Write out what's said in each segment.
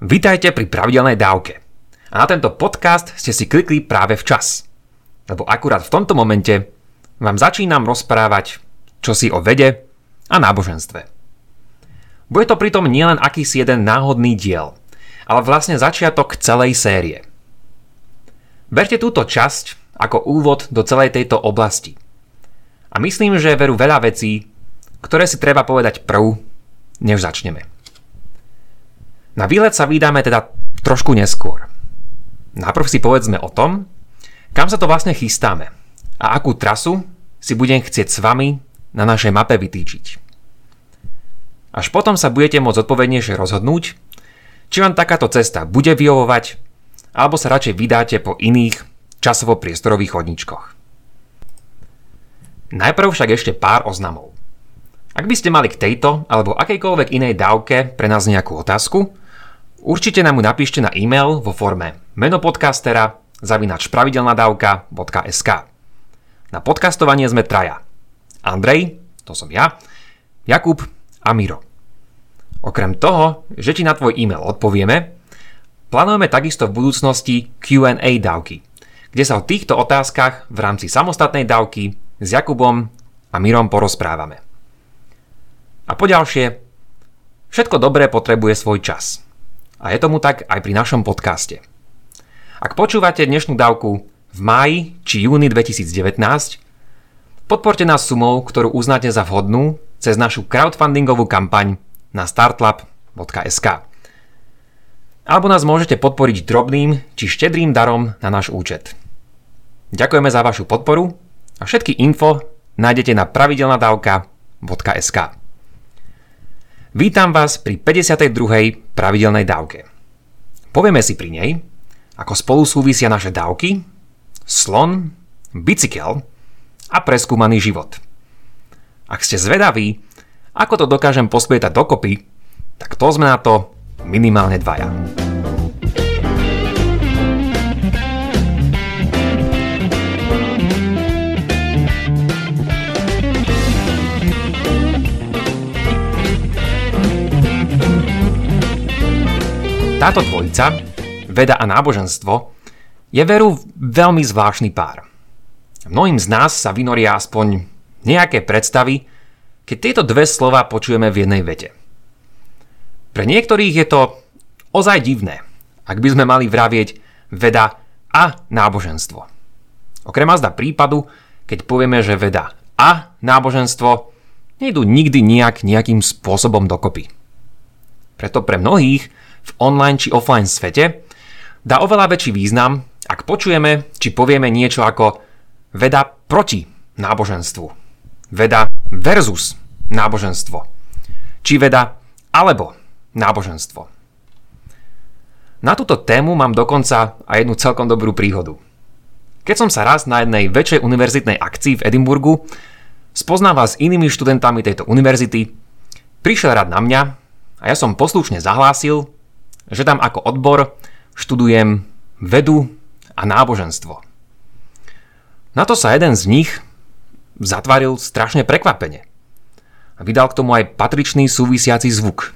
Vítajte pri pravidelnej dávke. A na tento podcast ste si klikli práve včas. Lebo akurát v tomto momente vám začínam rozprávať čosi o vede a náboženstve. Bude to pritom nielen akýsi jeden náhodný diel, ale vlastne začiatok celej série. Berte túto časť ako úvod do celej tejto oblasti. A myslím, že veru veľa vecí, ktoré si treba povedať prv, než začneme. Na výlet sa vydáme teda trošku neskôr. Najprv si povedzme o tom, kam sa to vlastne chystáme a akú trasu si budem chcieť s vami na našej mape vytýčiť. Až potom sa budete môcť odpovednejšie rozhodnúť, či vám takáto cesta bude vyhovovať, alebo sa radšej vydáte po iných časovo-priestorových chodníčkoch. Najprv však ešte pár oznamov. Ak by ste mali k tejto alebo akejkoľvek inej dávke pre nás nejakú otázku, určite nám ju napíšte na e-mail vo forme menopodcastera zavinač pravidelnadavka.sk Na podcastovanie sme traja. Andrej, to som ja, Jakub a Miro. Okrem toho, že ti na tvoj e-mail odpovieme, plánujeme takisto v budúcnosti Q&A dávky, kde sa o týchto otázkach v rámci samostatnej dávky s Jakubom a Mirom porozprávame. A poďalšie, všetko dobré potrebuje svoj čas. A je tomu tak aj pri našom podcaste. Ak počúvate dnešnú dávku v máji či júni 2019, podporte nás sumou, ktorú uznáte za vhodnú cez našu crowdfundingovú kampaň na startlab.sk. Alebo nás môžete podporiť drobným či štedrým darom na náš účet. Ďakujeme za vašu podporu a všetky info nájdete na pravidelnadavka.sk. Vítam vás pri 52. pravidelnej dávke. Povieme si pri nej, ako spolu súvisia naše dávky, slon, bicykel a preskúmaný život. Ak ste zvedaví, ako to dokážem pospietať dokopy, tak to sme na to minimálne dvaja. Táto dvojica, veda a náboženstvo, je veru veľmi zvláštny pár. Mnohým z nás sa vynoria aspoň nejaké predstavy, keď tieto dve slova počujeme v jednej vete. Pre niektorých je to ozaj divné, ak by sme mali vravieť veda a náboženstvo. Okrem azda prípadu, keď povieme, že veda a náboženstvo nejdu nikdy nejak nejakým spôsobom dokopy. Preto pre mnohých v online či offline svete, dá oveľa väčší význam, ak počujeme či povieme niečo ako veda proti náboženstvu, veda versus náboženstvo, či veda alebo náboženstvo. Na túto tému mám dokonca aj jednu celkom dobrú príhodu. Keď som sa raz na jednej väčšej univerzitnej akcii v Edimburgu spoznával s inými študentami tejto univerzity, prišiel rád na mňa a ja som poslušne zahlásil, že tam ako odbor študujem vedu a náboženstvo. Na to sa jeden z nich zatvaril strašne prekvapene a vydal k tomu aj patričný súvisiaci zvuk.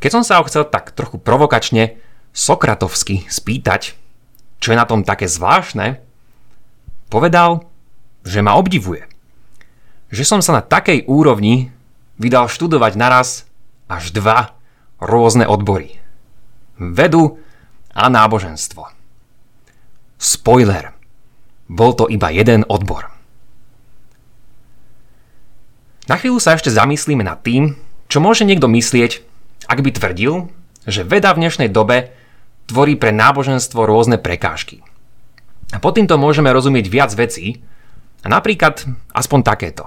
Keď som sa ho chcel tak trochu provokačne sokratovsky spýtať, čo je na tom také zvláštne, povedal, že ma obdivuje. Že som sa na takej úrovni vydal študovať naraz až dva rôzne odbory. Vedu a náboženstvo. Spoiler. Bol to iba jeden odbor. Na chvíľu sa ešte zamyslíme nad tým, čo môže niekto myslieť, ak by tvrdil, že veda v dnešnej dobe tvorí pre náboženstvo rôzne prekážky. A pod týmto môžeme rozumieť viac vecí, a napríklad aspoň takéto.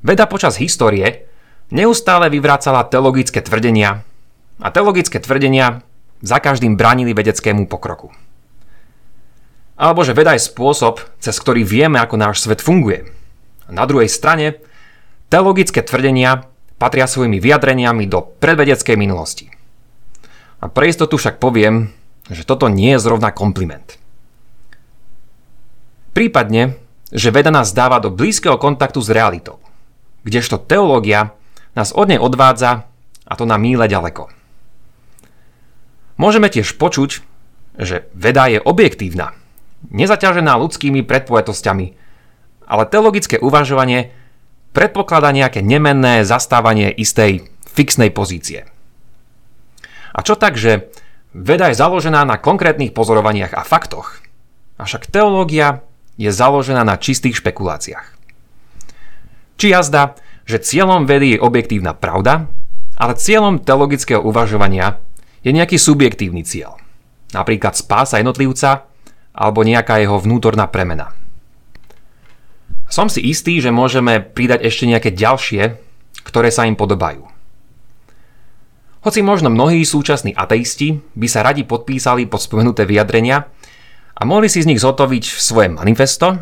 Veda počas histórie neustále vyvrácala teologické tvrdenia a teologické tvrdenia za každým bránili vedeckému pokroku. Alebo že veda je spôsob, cez ktorý vieme, ako náš svet funguje. A na druhej strane, teologické tvrdenia patria svojimi vyjadreniami do predvedeckej minulosti. A pre istotu však poviem, že toto nie je zrovna kompliment. Prípadne, že veda nás dáva do blízkeho kontaktu s realitou, kdežto teológia nás od nej odvádza A to na míle ďaleko. Môžeme tiež počuť, že veda je objektívna, nezaťažená ľudskými predpovetosťami, ale teologické uvažovanie predpokladá nejaké nemenné zastávanie istej fixnej pozície. A čo tak, že veda je založená na konkrétnych pozorovaniach a faktoch, avšak teológia je založená na čistých špekuláciách. Či jazda, že cieľom vedy je objektívna pravda, ale cieľom teologického uvažovania je nejaký subjektívny cieľ. Napríklad spása jednotlivca alebo nejaká jeho vnútorná premena. Som si istý, že môžeme pridať ešte nejaké ďalšie, ktoré sa im podobajú. Hoci možno mnohí súčasní ateisti by sa radi podpísali pod spomenuté vyjadrenia a mohli si z nich zhotoviť svoje manifesto,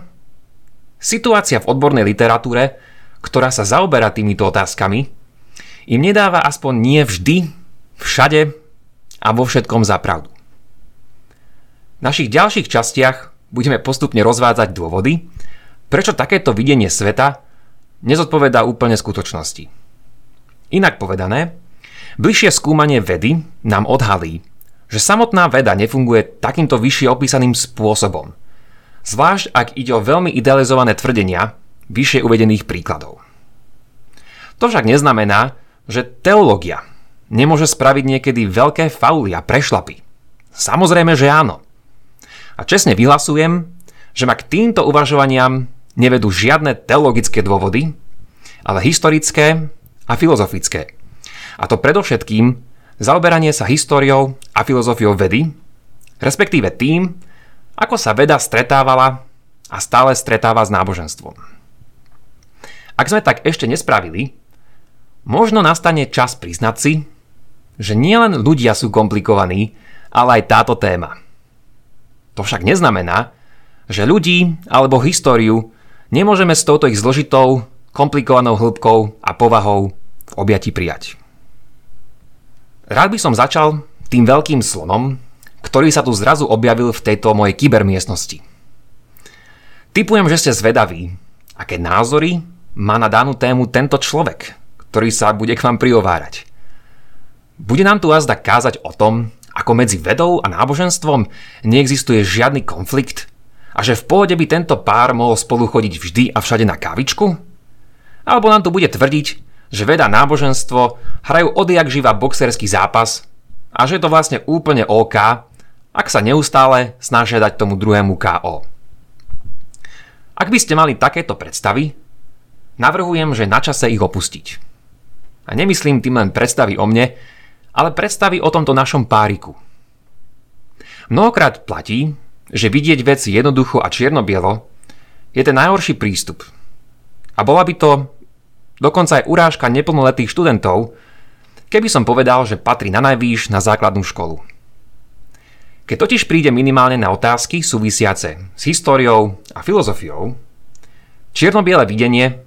situácia v odbornej literatúre, ktorá sa zaoberá týmito otázkami, im nedáva aspoň nie vždy, všade a vo všetkom za pravdu. V našich ďalších častiach budeme postupne rozvádzať dôvody, prečo takéto videnie sveta nezodpovedá úplne skutočnosti. Inak povedané, bližšie skúmanie vedy nám odhalí, že samotná veda nefunguje takýmto vyššie opísaným spôsobom, zvlášť ak ide o veľmi idealizované tvrdenia vyššie uvedených príkladov. To však neznamená, že teológia nemôže spraviť niekedy veľké fauly a prešlapy. Samozrejme, že áno. A čestne vyhlasujem, že ma k týmto uvažovaniam nevedú žiadne teologické dôvody, ale historické a filozofické. A to predovšetkým zaoberanie sa históriou a filozofiou vedy, respektíve tým, ako sa veda stretávala a stále stretáva s náboženstvom. Ak sme tak ešte nespravili, možno nastane čas priznať si, že nielen ľudia sú komplikovaní, ale aj táto téma. To však neznamená, že ľudí alebo históriu nemôžeme s touto ich zložitou, komplikovanou hĺbkou a povahou v objati prijať. Rád by som začal tým veľkým slonom, ktorý sa tu zrazu objavil v tejto mojej kybermiestnosti. Typujem, že ste zvedaví, aké názory má na danú tému tento človek, ktorý sa bude k vám prihovárať. Bude nám tu azda kázať o tom, ako medzi vedou a náboženstvom neexistuje žiadny konflikt a že v pohode by tento pár mohol spolu chodiť vždy a všade na kávičku? Alebo nám tu bude tvrdiť, že veda a náboženstvo hrajú odjak živa boxerský zápas a že je to vlastne úplne OK, ak sa neustále snažia dať tomu druhému KO. Ak by ste mali takéto predstavy, navrhujem, že na čase ich opustiť. A nemyslím tým len predstavy o mne, ale predstavy o tomto našom páriku. Mnohokrát platí, že vidieť veci jednoducho a čierno-bielo je ten najhorší prístup. A bola by to dokonca aj urážka neplnoletých študentov, keby som povedal, že patrí na najvýš na základnú školu. Keď totiž príde minimálne na otázky súvisiace s históriou a filozofiou, čierno-biele videnie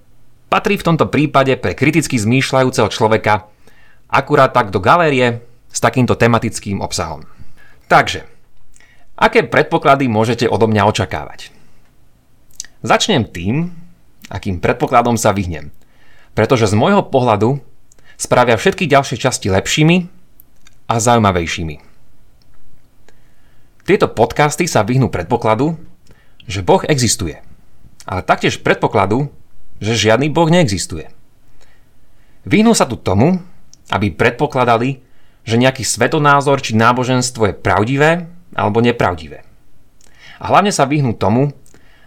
patrí v tomto prípade pre kriticky zmýšľajúceho človeka akurát tak do galérie s takýmto tematickým obsahom. Takže, aké predpoklady môžete odo mňa očakávať? Začnem tým, akým predpokladom sa vyhnem, pretože z môjho pohľadu spravia všetky ďalšie časti lepšími a zaujímavejšími. Tieto podcasty sa vyhnú predpokladu, že Boh existuje, ale taktiež predpokladu, že žiadny Boh neexistuje. Vyhnú sa tu tomu, aby predpokladali, že nejaký svetonázor či náboženstvo je pravdivé alebo nepravdivé. A hlavne sa vyhnú tomu,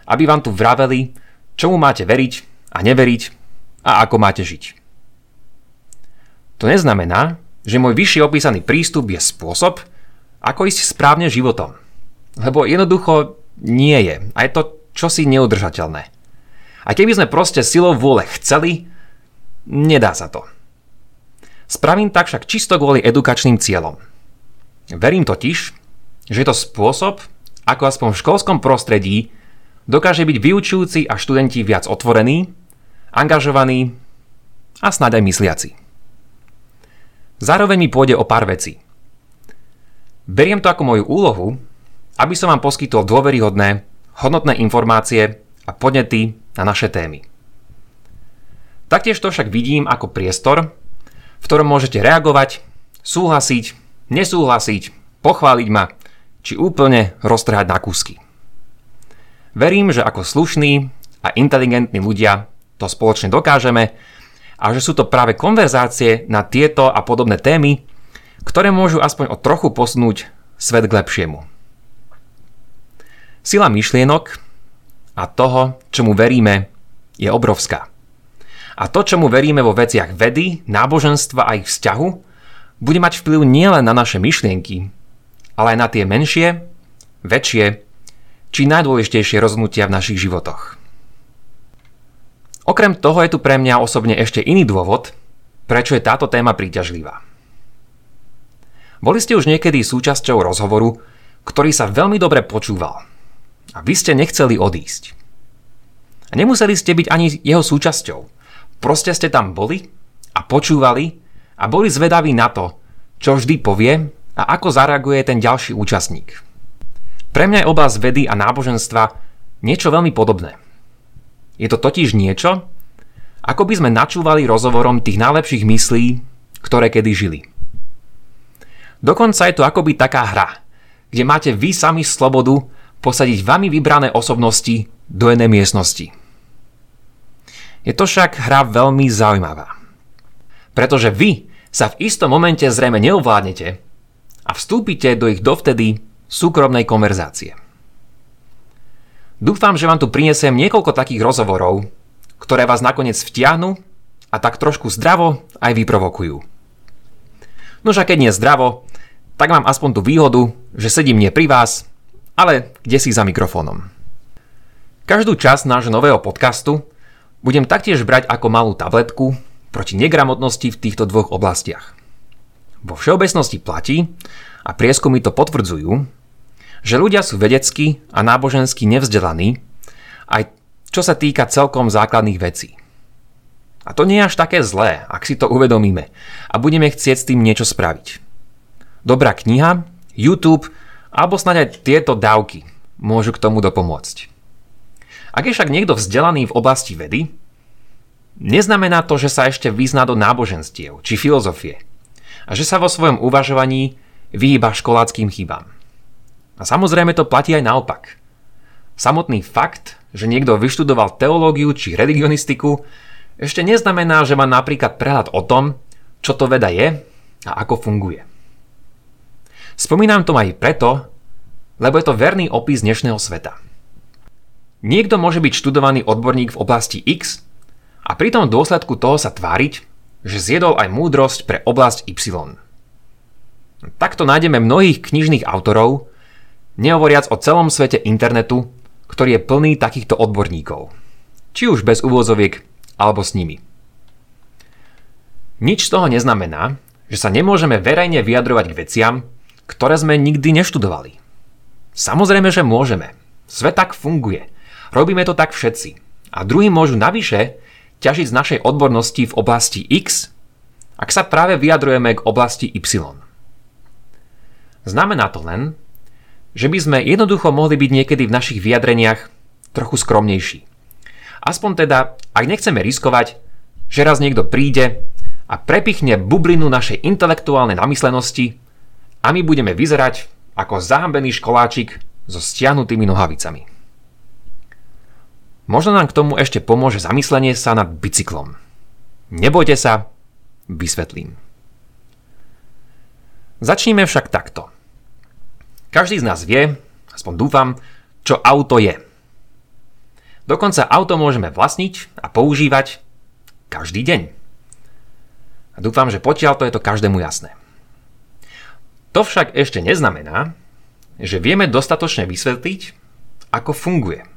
aby vám tu vraveli, čomu máte veriť a neveriť a ako máte žiť. To neznamená, že môj vyššie opísaný prístup je spôsob, ako ísť správne životom. Lebo jednoducho nie je. A je to čosi neudržateľné. A keby sme proste silou vôle chceli, nedá sa to. Spravím tak však čisto kvôli edukačným cieľom. Verím totiž, že je to spôsob, ako aspoň v školskom prostredí dokáže byť vyučujúci a študenti viac otvorení, angažovaní a snáď aj mysliaci. Zároveň mi pôjde o pár vecí. Beriem to ako moju úlohu, aby som vám poskytol dôveryhodné, hodnotné informácie a podnety na naše témy. Taktiež to však vidím ako priestor, v ktorom môžete reagovať, súhlasiť, nesúhlasiť, pochváliť ma, či úplne roztrhať na kúsky. Verím, že ako slušní a inteligentní ľudia to spoločne dokážeme a že sú to práve konverzácie na tieto a podobné témy, ktoré môžu aspoň o trochu posunúť svet k lepšiemu. Sila myšlienok a toho, čomu veríme, je obrovská. A to, čomu veríme vo veciach vedy, náboženstva a ich vzťahu, bude mať vplyv nielen na naše myšlienky, ale aj na tie menšie, väčšie či najdôležitejšie rozhodnutia v našich životoch. Okrem toho je tu pre mňa osobne ešte iný dôvod, prečo je táto téma príťažlivá. Boli ste už niekedy súčasťou rozhovoru, ktorý sa veľmi dobre počúval a vy ste nechceli odísť. A nemuseli ste byť ani jeho súčasťou. Proste ste tam boli a počúvali a boli zvedaví na to, čo vždy povie a ako zareaguje ten ďalší účastník. Pre mňa je oblasť vedy a náboženstva niečo veľmi podobné. Je to totiž niečo, ako by sme načúvali rozhovorom tých najlepších myslí, ktoré kedy žili. Dokonca je to akoby taká hra, kde máte vy sami slobodu posadiť vami vybrané osobnosti do jednej miestnosti. Je to však hra veľmi zaujímavá. Pretože vy sa v istom momente zrejme neovládnete a vstúpite do ich dovtedy súkromnej konverzácie. Dúfam, že vám tu prinesiem niekoľko takých rozhovorov, ktoré vás nakoniec vtiahnu a tak trošku zdravo aj vyprovokujú. Nož a keď nie zdravo, tak mám aspoň tú výhodu, že sedím nie pri vás, ale kde si za mikrofónom. Každú časť nášho nového podcastu budem taktiež brať ako malú tabletku proti negramotnosti v týchto dvoch oblastiach. Vo všeobecnosti platí, a prieskumy to potvrdzujú, že ľudia sú vedecky a nábožensky nevzdelaní, aj čo sa týka celkom základných vecí. A to nie je až také zlé, ak si to uvedomíme a budeme chcieť s tým niečo spraviť. Dobrá kniha, YouTube alebo snáď aj tieto dávky môžu k tomu dopomôcť. Ak je však niekto vzdelaný v oblasti vedy, neznamená to, že sa ešte vyzná do náboženstiev či filozofie a že sa vo svojom uvažovaní vyhýba školáckým chybám. A samozrejme to platí aj naopak. Samotný fakt, že niekto vyštudoval teológiu či religionistiku, ešte neznamená, že má napríklad prehľad o tom, čo to veda je a ako funguje. Spomínam to aj preto, lebo je to verný opis dnešného sveta. Niekto môže byť študovaný odborník v oblasti X a pri tom dôsledku toho sa tváriť, že zjedol aj múdrosť pre oblasť Y. Takto nájdeme mnohých knižných autorov, nehovoriac o celom svete internetu, ktorý je plný takýchto odborníkov. Či už bez úvozoviek, alebo s nimi. Nič z toho neznamená, že sa nemôžeme verejne vyjadrovať k veciam, ktoré sme nikdy neštudovali. Samozrejme, že môžeme. Svet tak funguje. Robíme to tak všetci. A druhí môžu navyše ťažiť z našej odbornosti v oblasti X, ak sa práve vyjadrujeme k oblasti Y. Znamená to len, že by sme jednoducho mohli byť niekedy v našich vyjadreniach trochu skromnejší. Aspoň teda, ak nechceme riskovať, že raz niekto príde a prepichne bublinu našej intelektuálnej namyslenosti a my budeme vyzerať ako zahambený školáčik so stiahnutými nohavicami. Možno nám k tomu ešte pomôže zamyslenie sa nad bicyklom. Nebojte sa, vysvetlím. Začníme však takto. Každý z nás vie, aspoň dúfam, čo auto je. Dokonca auto môžeme vlastniť a používať každý deň. A dúfam, že potiaľ to je to každému jasné. To však ešte neznamená, že vieme dostatočne vysvetliť, ako funguje.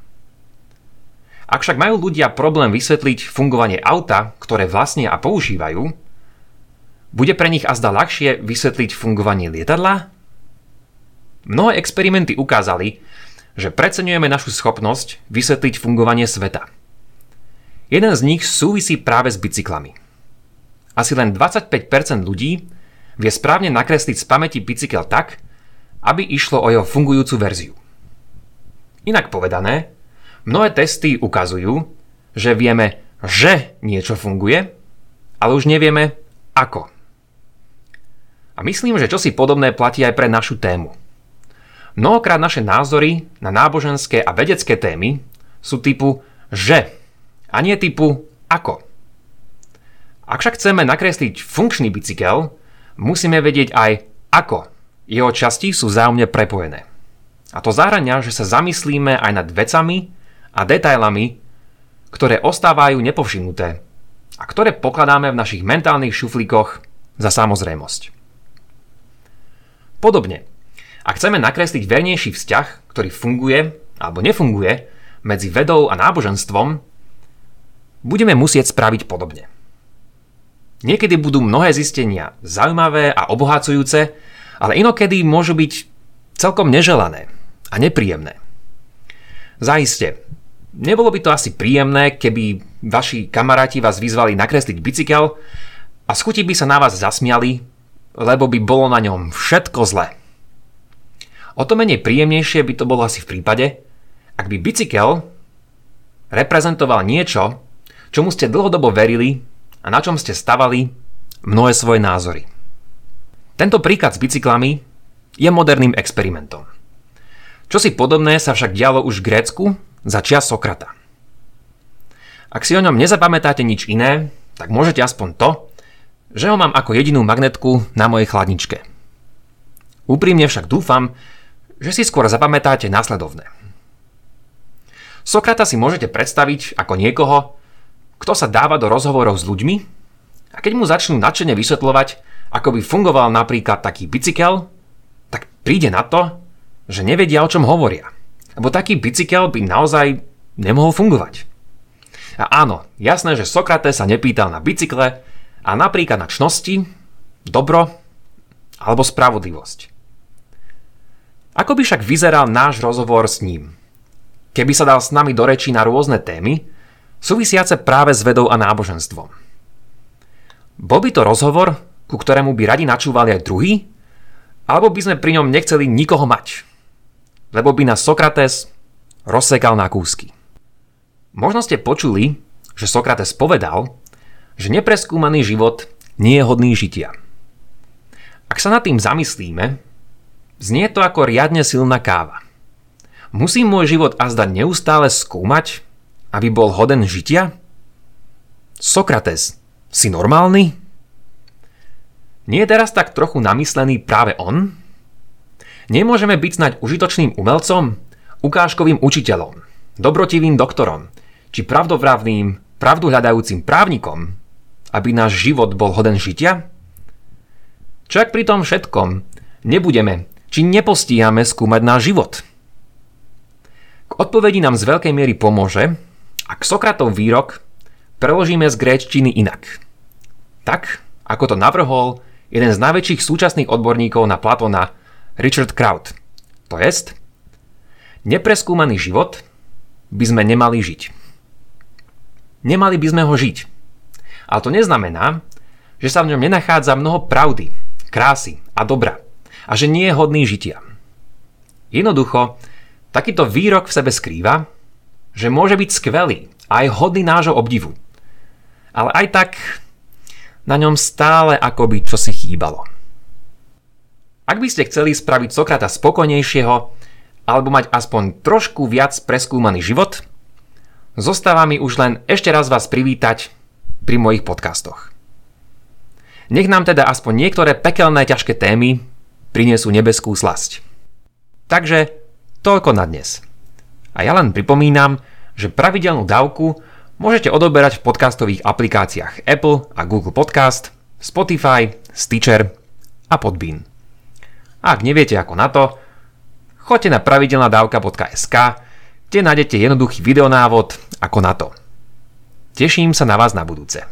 Ak však majú ľudia problém vysvetliť fungovanie auta, ktoré vlastnia a používajú, bude pre nich azda ľahšie vysvetliť fungovanie lietadla? Mnohé experimenty ukázali, že preceňujeme našu schopnosť vysvetliť fungovanie sveta. Jeden z nich súvisí práve s bicyklami. Asi len 25% ľudí vie správne nakresliť z pamäti bicykel tak, aby išlo o jeho fungujúcu verziu. Inak povedané, mnohé testy ukazujú, že vieme, že niečo funguje, ale už nevieme ako A myslím, že čosi podobné platí aj pre našu tému. Mnohokrát naše názory na náboženské a vedecké témy sú typu že a nie typu ako. Ak však chceme nakresliť funkčný bicykel, musíme vedieť aj ako jeho časti sú zájomne prepojené. A to zahrania, že sa zamyslíme aj nad vecami a detailami, ktoré ostávajú nepovšimnuté a ktoré pokladáme v našich mentálnych šuflíkoch za samozrejmosť. Podobne, ak chceme nakresliť vernejší vzťah, ktorý funguje alebo nefunguje medzi vedou a náboženstvom, budeme musieť spraviť podobne. Niekedy budú mnohé zistenia zaujímavé a obohacujúce, ale inokedy môžu byť celkom neželané a nepríjemné. Zaiste, nebolo by to asi príjemné, keby vaši kamaráti vás vyzvali nakresliť bicykel a schuti by sa na vás zasmiali, lebo by bolo na ňom všetko zlé. O to menej príjemnejšie by to bolo asi v prípade, ak by bicykel reprezentoval niečo, čomu ste dlhodobo verili a na čom ste stavali mnohé svoje názory. Tento príklad s bicyklami je moderným experimentom. Čo si podobné sa však dialo už v Grécku za čias Sokrata. Ak si o ňom nezapamätáte nič iné, tak môžete aspoň to, že ho mám ako jedinú magnetku na mojej chladničke. Úprimne však dúfam, že si skôr zapamätáte následovné. Sokrata si môžete predstaviť ako niekoho, kto sa dáva do rozhovorov s ľuďmi a keď mu začnú nadšene vysvetľovať, ako by fungoval napríklad taký bicykel, tak príde na to, že nevedia, o čom hovoria. Lebo taký bicykel by naozaj nemohol fungovať. A áno, jasné, že Sokrates sa nepýtal na bicykle a napríklad na čnosti, dobro alebo spravodlivosť. Ako by však vyzeral náš rozhovor s ním? Keby sa dal s nami do reči na rôzne témy, súvisiace práve s vedou a náboženstvom. Bol by to rozhovor, ku ktorému by radi načúvali aj druhý, alebo by sme pri ňom nechceli nikoho mať, lebo by nás Sokrates rozsekal na kúsky. Možno ste počuli, že Sokrates povedal, že nepreskúmaný život nie je hodný žitia. Ak sa nad tým zamyslíme, znie to ako riadne silná káva. Musí môj život azda neustále skúmať, aby bol hoden žitia? Sokrates, si normálny? Nie je teraz tak trochu namyslený práve on? Nemôžeme byť snať užitočným umelcom, ukážkovým učiteľom, dobrotivým doktorom, či pravdovravným, pravduhľadajúcim právnikom, aby náš život bol hoden žitia? Čo ak pri tom všetkom nebudeme, či nepostíhame skúmať náš život? K odpovedi nám z veľkej miery pomôže, ak Sokratov výrok preložíme z gréčtiny inak. Tak, ako to navrhol jeden z najväčších súčasných odborníkov na Platona, Richard Kraut. To jest, nepreskúmaný život by sme nemali žiť. Nemali by sme ho žiť. Ale to neznamená, že sa v ňom nenachádza mnoho pravdy, krásy a dobra a že nie je hodný žitia. Jednoducho, takýto výrok v sebe skrýva, že môže byť skvelý aj hodný nášho obdivu. Ale aj tak na ňom stále akoby čosi chýbalo. Ak by ste chceli spraviť Sokrata spokojnejšieho alebo mať aspoň trošku viac preskúmaný život, zostáva mi už len ešte raz vás privítať pri mojich podcastoch. Nech nám teda aspoň niektoré pekelné ťažké témy prinesú nebeskú slasť. Takže toľko na dnes. A ja len pripomínam, že pravidelnú dávku môžete odoberať v podcastových aplikáciách Apple a Google Podcast, Spotify, Stitcher a Podbean. Ak neviete ako na to, choďte na pravidelnadavka.sk, kde nájdete jednoduchý videonávod ako na to. Teším sa na vás na budúce.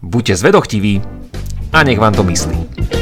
Buďte zvedochtiví a nech vám to myslí.